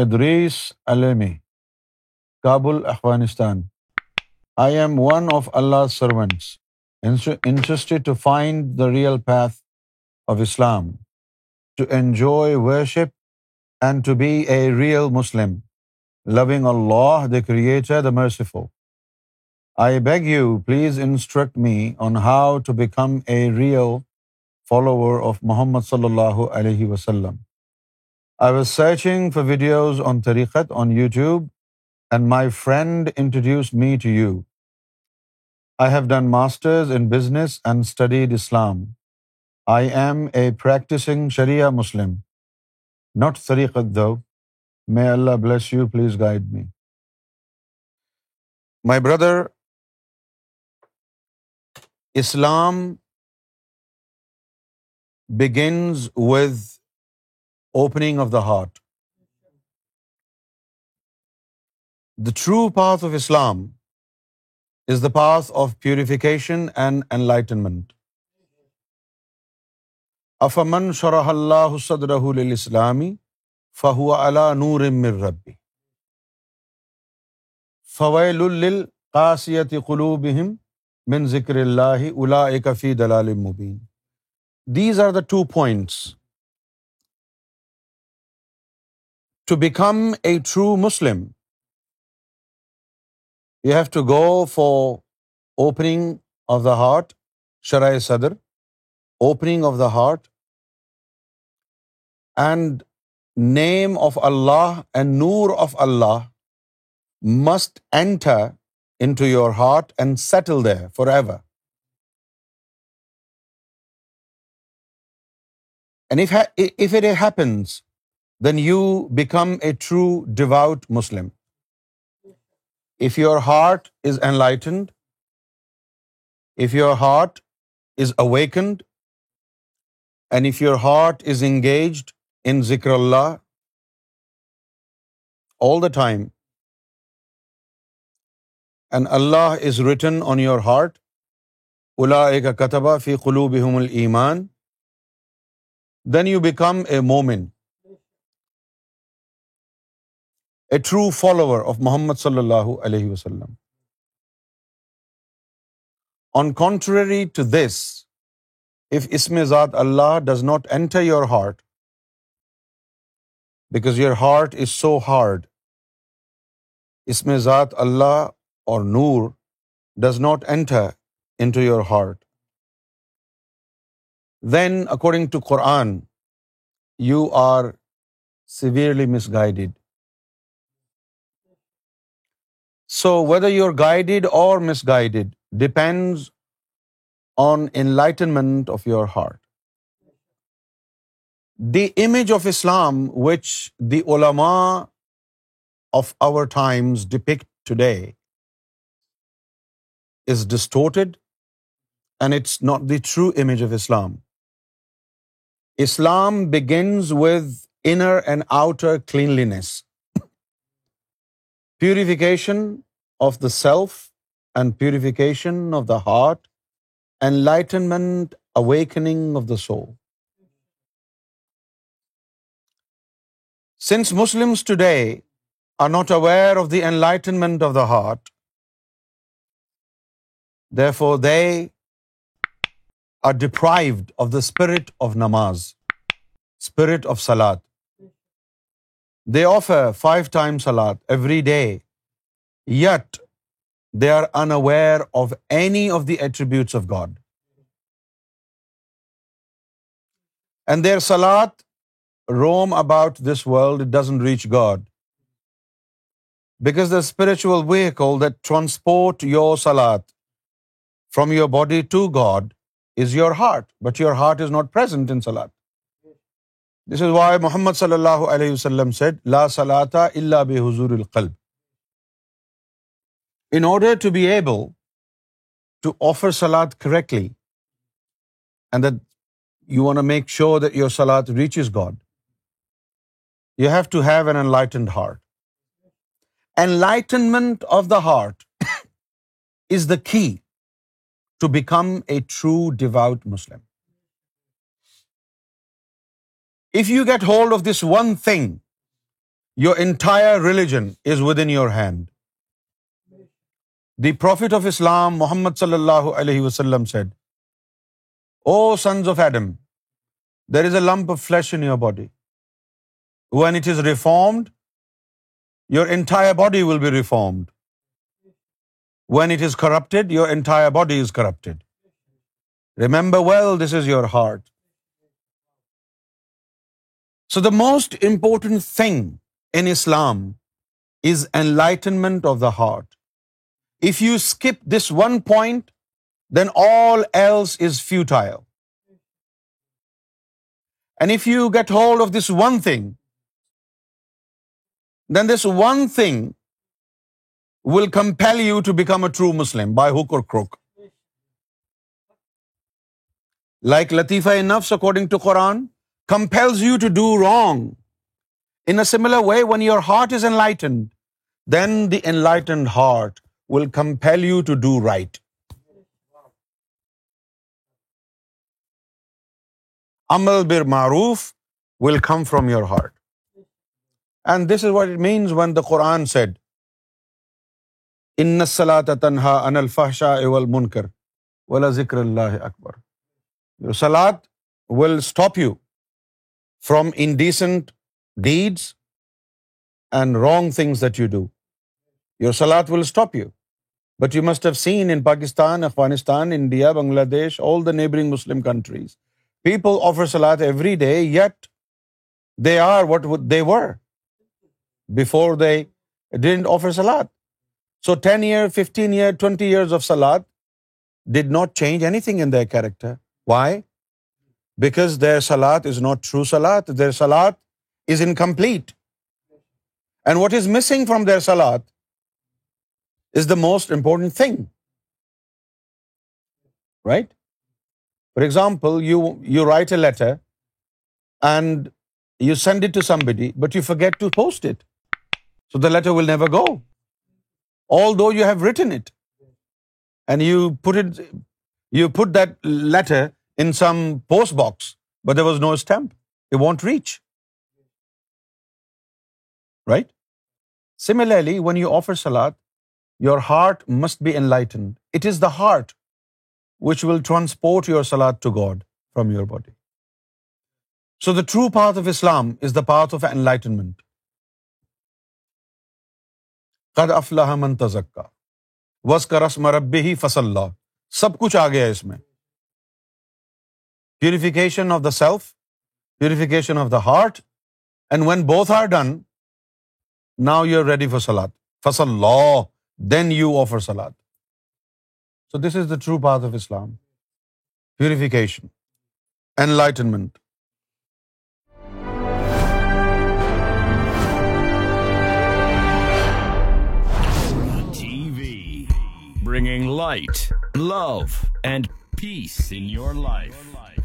Idris Ilmi Kabul Afghanistan I am one of Allah servants to to to find the real real path of Islam enjoy worship and be a Muslim loving the the creator I beg you please instruct me on how to become a real follower of Muhammad صلی اللہ علیہ وسلم I was searching for videos on طریقت on YouTube and my friend introduce me to you I have done masters in business and studied Islam I am a practising Shariah Muslim not طریقت دو may Allah bless you please guide me my brother Islam begins with opening of the heart the true path of Islam is the path of purification and enlightenment من شرح رح السلامی فہو علا نور ربی foil خلوب من ذکر اللہ الا دلال مبین these are the two points to become a true Muslim you have to go for opening of the heart شرح صدر opening of the heart and name of Allah and نور of Allah must enter into your heart and settle there forever and if it happens then you become a true devout Muslim if your heart is enlightened if your heart is awakened and if your heart is engaged in ذکر اللہ all the time and Allah is written on your heart الا ایک کتبہ فی خلو بہوم دین you become a momin a true follower of Muhammad صلی اللہ علیہ وسلم on contrary to this if اس میں ذات اللہ does not enter your heart because your heart is so hard اس میں ذات اللہ اور نور does not enter into your heart then according to Quran you are severely misguided So whether you're guided or misguided depends on enlightenment of your heart. The image of Islam which the ulama of our times depict today is distorted, and it's not the true image of Islam. Islam begins with inner and outer cleanliness purification of the self and purification of the heart, enlightenment, awakening of the soul. Since Muslims today are not aware of the enlightenment of the heart, therefore they are deprived of the spirit of namaz, spirit of salat. They offer 5 times salat every day, yet they are unaware of any of the attributes of God. And their salat roam about this world, it doesn't reach God. Because the spiritual vehicle that transport your salat from your body to God is your heart, but your heart is not present in salat. This is why Muhammad صلی اللہ علیہ وسلم سیٹ القلب in order to be able to offer سلاد correctly and that you make sure your سلاد reaches God you have to have an enlightened heart enlightenment of the heart is the key to become a true devout Muslim if you get hold of this one thing your entire religion is within your hand the prophet of Islam Muhammad صلی اللہ علیہ وسلم said O sons of Adam there is a lump of flesh in your body when it is reformed your entire body will be reformed when it is corrupted your entire body is corrupted remember well this is your heart So the most important thing in Islam is enlightenment of the heart. If you skip this one point, then all else is futile. And if you get hold of this one thing, then this one thing will compel you to become a true Muslim by hook or crook. Like Latifa-e-Nafs according to Quran, compels you to do wrong in similar way when your heart is enlightened then the enlightened heart will compel you to do right امل بر معروف will come from your heart and this is what it means when the Quran said ان سلا تنہا ان الفاشا اول منکر ولا ذکر اللہ اکبر یور سلاد will stop you from indecent deeds and wrong things that you do. Your salat will stop you. But you must have seen in Pakistan, Afghanistan, India, Bangladesh, all the neighboring Muslim countries, people offer salat every day, yet they are what they were before they didn't offer salat. So 10 years, 15 years, 20 years of salat did not change anything in their character. Why? because their salat is not true salat. Their salat is incomplete. And what is missing from their salat is the most important thing. Right? For example, you write a letter and you send it to somebody, but you forget to post it. So the letter will never go, although you have written it. And you put that letter in some post box but was no stamp you you want reach right similarly offer salad your heart must be enlightened it is the heart will transport your salad to God from your body so the true path of Islam is the path of enlightenment قد افلاح من تزکا وس کا رسم مربی ہی فصل سب کچھ آ گیا اس میں purification of the self purification of the heart and when both are done now you are ready for salat فصل لا then you offer salat so this is the true part of Islam purification enlightenment bringing light love and peace in your life life